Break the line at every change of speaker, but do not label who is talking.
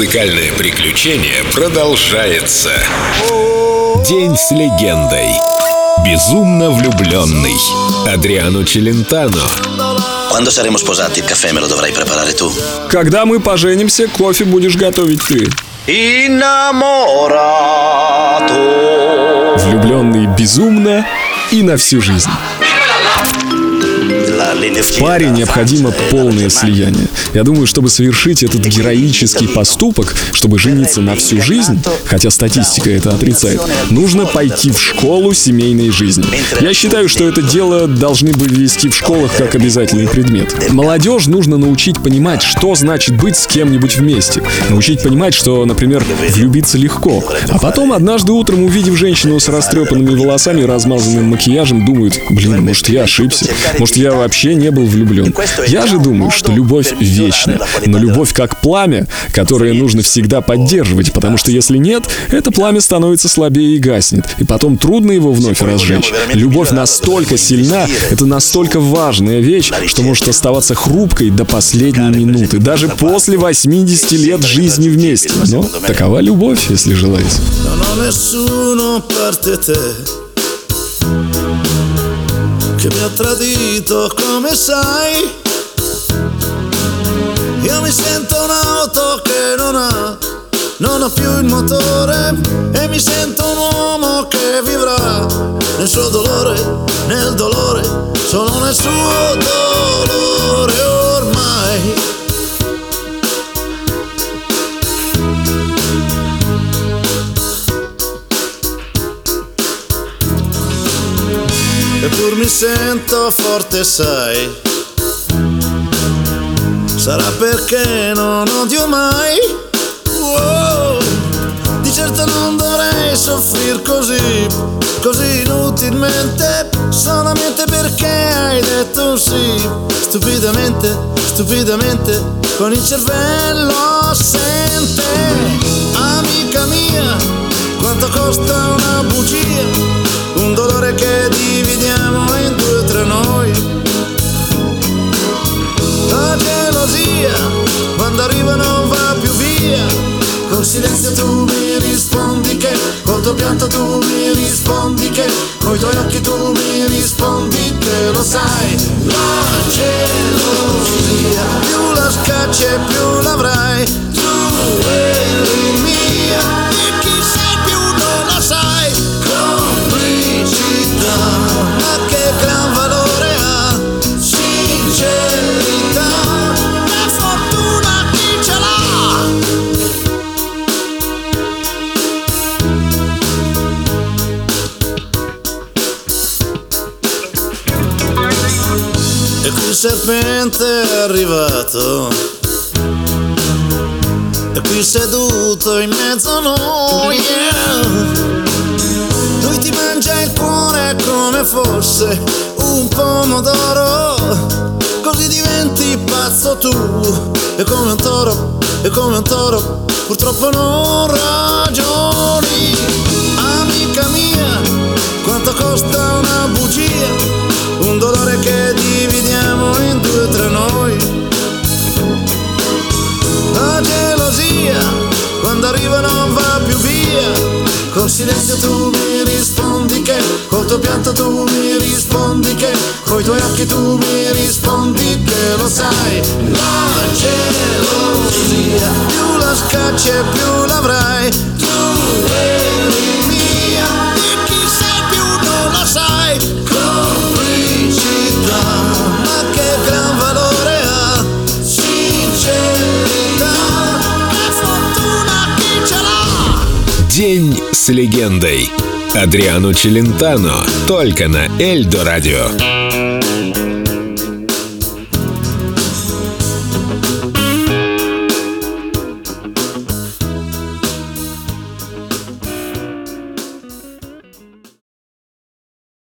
музыкальное приключение продолжается. День с легендой. Безумно влюбленный. Адриано Челентано.
Когда мы поженимся, кофе будешь готовить ты. Влюбленный безумно и на всю жизнь. В паре необходимо полное слияние. Я думаю, чтобы совершить этот героический поступок, чтобы жениться на всю жизнь, хотя статистика это отрицает, нужно пойти в школу семейной жизни. Я считаю, что это дело должны бы вести в школах как обязательный предмет. Молодежь нужно научить понимать, что значит быть с кем-нибудь вместе. Научить понимать, что, например, влюбиться легко. А потом, однажды утром, увидев женщину с растрепанными волосами и размазанным макияжем, думают, блин, может, я ошибся. Может, я вообще не был влюблен. Я же думаю, что любовь вечна. Но любовь как пламя, которое нужно всегда поддерживать, потому что если нет, это пламя становится слабее и гаснет. И потом трудно его вновь разжечь. Любовь настолько сильна, это настолько важная вещь, что может оставаться хрупкой до последней минуты, даже после 80 лет жизни вместе. Но такова любовь, если желаете.
Che mi ha tradito come sai. Io mi sento un'auto che non ha, non ha più il motore e mi sento un uomo che vivrà nel suo dolore, nel dolore, solo nel suo dolore Eppur mi sento forte, sai. Sarà perché non odio mai. Wow. Di certo non dovrei soffrir così, così inutilmente. Solamente perché hai detto sì. Stupidamente, stupidamente, con il cervello assente. Amica mia, quanto costa una bugia? Un dolore che dividiamo in due tra noi. La gelosia, quando arriva non va più via. Col silenzio tu mi rispondi che, col tuo pianto tu mi rispondi che, coi tuoi occhi tu mi rispondi che lo sai. La gelosia, più la scacci e più l'avrai. E qui il serpente è arrivato. E qui seduto in mezzo a noi. yeah. Lui ti mangia il cuore come fosse un pomodoro. Così diventi pazzo tu. E come un toro, e come un toro, purtroppo non ragioni. Amica mia, quanto costa una bugia? Un dolore che arriva non va più via. Col silenzio tu mi rispondi che, col tuo pianto tu mi rispondi che, coi tuoi occhi tu mi rispondi che lo sai. La gelosia, più la scacci e più l'avrai.
С легендой. Адриано Челентано. Только на Эльдо Радио.